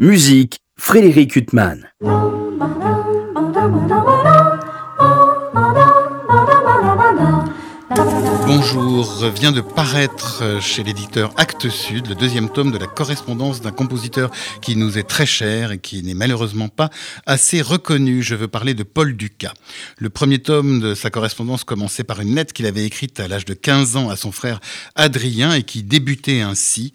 Musique, Frédéric Huttman. Bonjour, vient de paraître chez l'éditeur Actes Sud le deuxième tome de la correspondance d'un compositeur qui nous est très cher et qui n'est malheureusement pas assez reconnu. Je veux parler de Paul Ducas. Le premier tome de sa correspondance commençait par une lettre qu'il avait écrite à l'âge de 15 ans à son frère Adrien et qui débutait ainsi.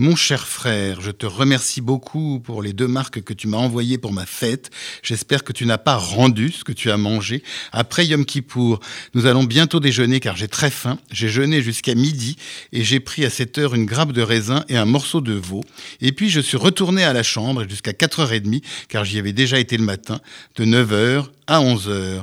Mon cher frère, je te remercie beaucoup pour les deux marques que tu m'as envoyées pour ma fête. J'espère que tu n'as pas rendu ce que tu as mangé. Après Yom Kippour, nous allons bientôt déjeuner car j'ai très faim. J'ai jeûné jusqu'à midi et j'ai pris à cette heure une grappe de raisin et un morceau de veau. Et puis je suis retourné à la chambre jusqu'à 4h30 car j'y avais déjà été le matin, de 9h à 11h.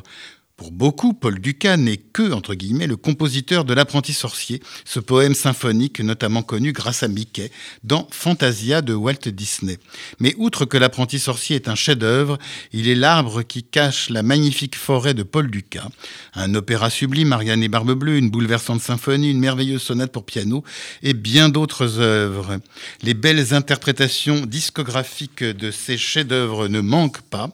Pour beaucoup, Paul Dukas n'est que, entre guillemets, le compositeur de L'apprenti sorcier, ce poème symphonique notamment connu grâce à Mickey dans Fantasia de Walt Disney. Mais outre que L'apprenti sorcier est un chef-d'œuvre, il est l'arbre qui cache la magnifique forêt de Paul Dukas. Un opéra sublime, Marianne et Barbe Bleue, une bouleversante symphonie, une merveilleuse sonate pour piano et bien d'autres œuvres. Les belles interprétations discographiques de ces chefs-d'œuvre ne manquent pas.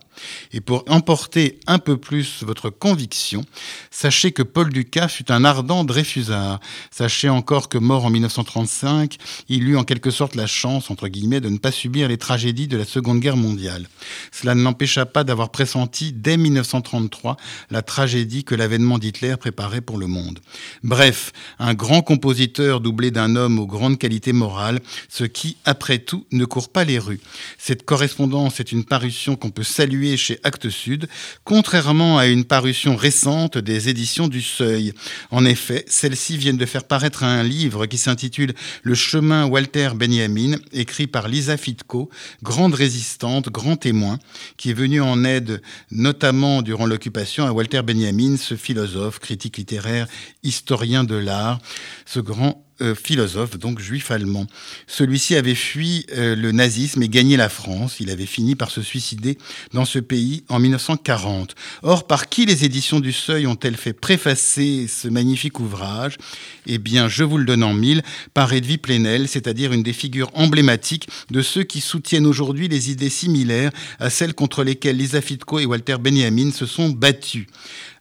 Et pour emporter un peu plus votre conviction, sachez que Paul Ducas fut un ardent Dreyfusard. Sachez encore que mort en 1935, il eut en quelque sorte la chance, entre guillemets, de ne pas subir les tragédies de la Seconde Guerre mondiale. Cela ne l'empêcha pas d'avoir pressenti dès 1933 la tragédie que l'avènement d'Hitler préparait pour le monde. Bref, un grand compositeur doublé d'un homme aux grandes qualités morales, ce qui, après tout, ne court pas les rues. Cette correspondance est une parution qu'on peut saluer chez Actes Sud, contrairement à une parution récente des éditions du Seuil. En effet, celles-ci viennent de faire paraître un livre qui s'intitule Le chemin Walter Benjamin, écrit par Lisa Fitko, grande résistante, grand témoin, qui est venu en aide notamment durant l'occupation à Walter Benjamin, ce philosophe, critique littéraire, historien de l'art, ce grand euh, philosophe, donc juif allemand. Celui-ci avait fui euh, le nazisme et gagné la France. Il avait fini par se suicider dans ce pays en 1940. Or, par qui les éditions du Seuil ont-elles fait préfacer ce magnifique ouvrage? Eh bien, je vous le donne en mille, par Edwy Plenel, c'est-à-dire une des figures emblématiques de ceux qui soutiennent aujourd'hui les idées similaires à celles contre lesquelles Lisa Fitko et Walter Benjamin se sont battus.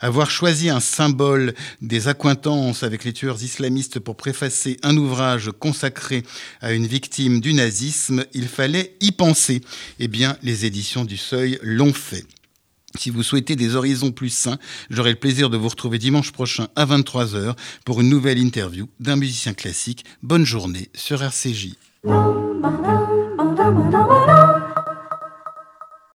Avoir choisi un symbole des accointances avec les tueurs islamistes pour préfacer un ouvrage consacré à une victime du nazisme, il fallait y penser. Eh bien, les éditions du Seuil l'ont fait. Si vous souhaitez des horizons plus sains, j'aurai le plaisir de vous retrouver dimanche prochain à 23h pour une nouvelle interview d'un musicien classique. Bonne journée sur RCJ.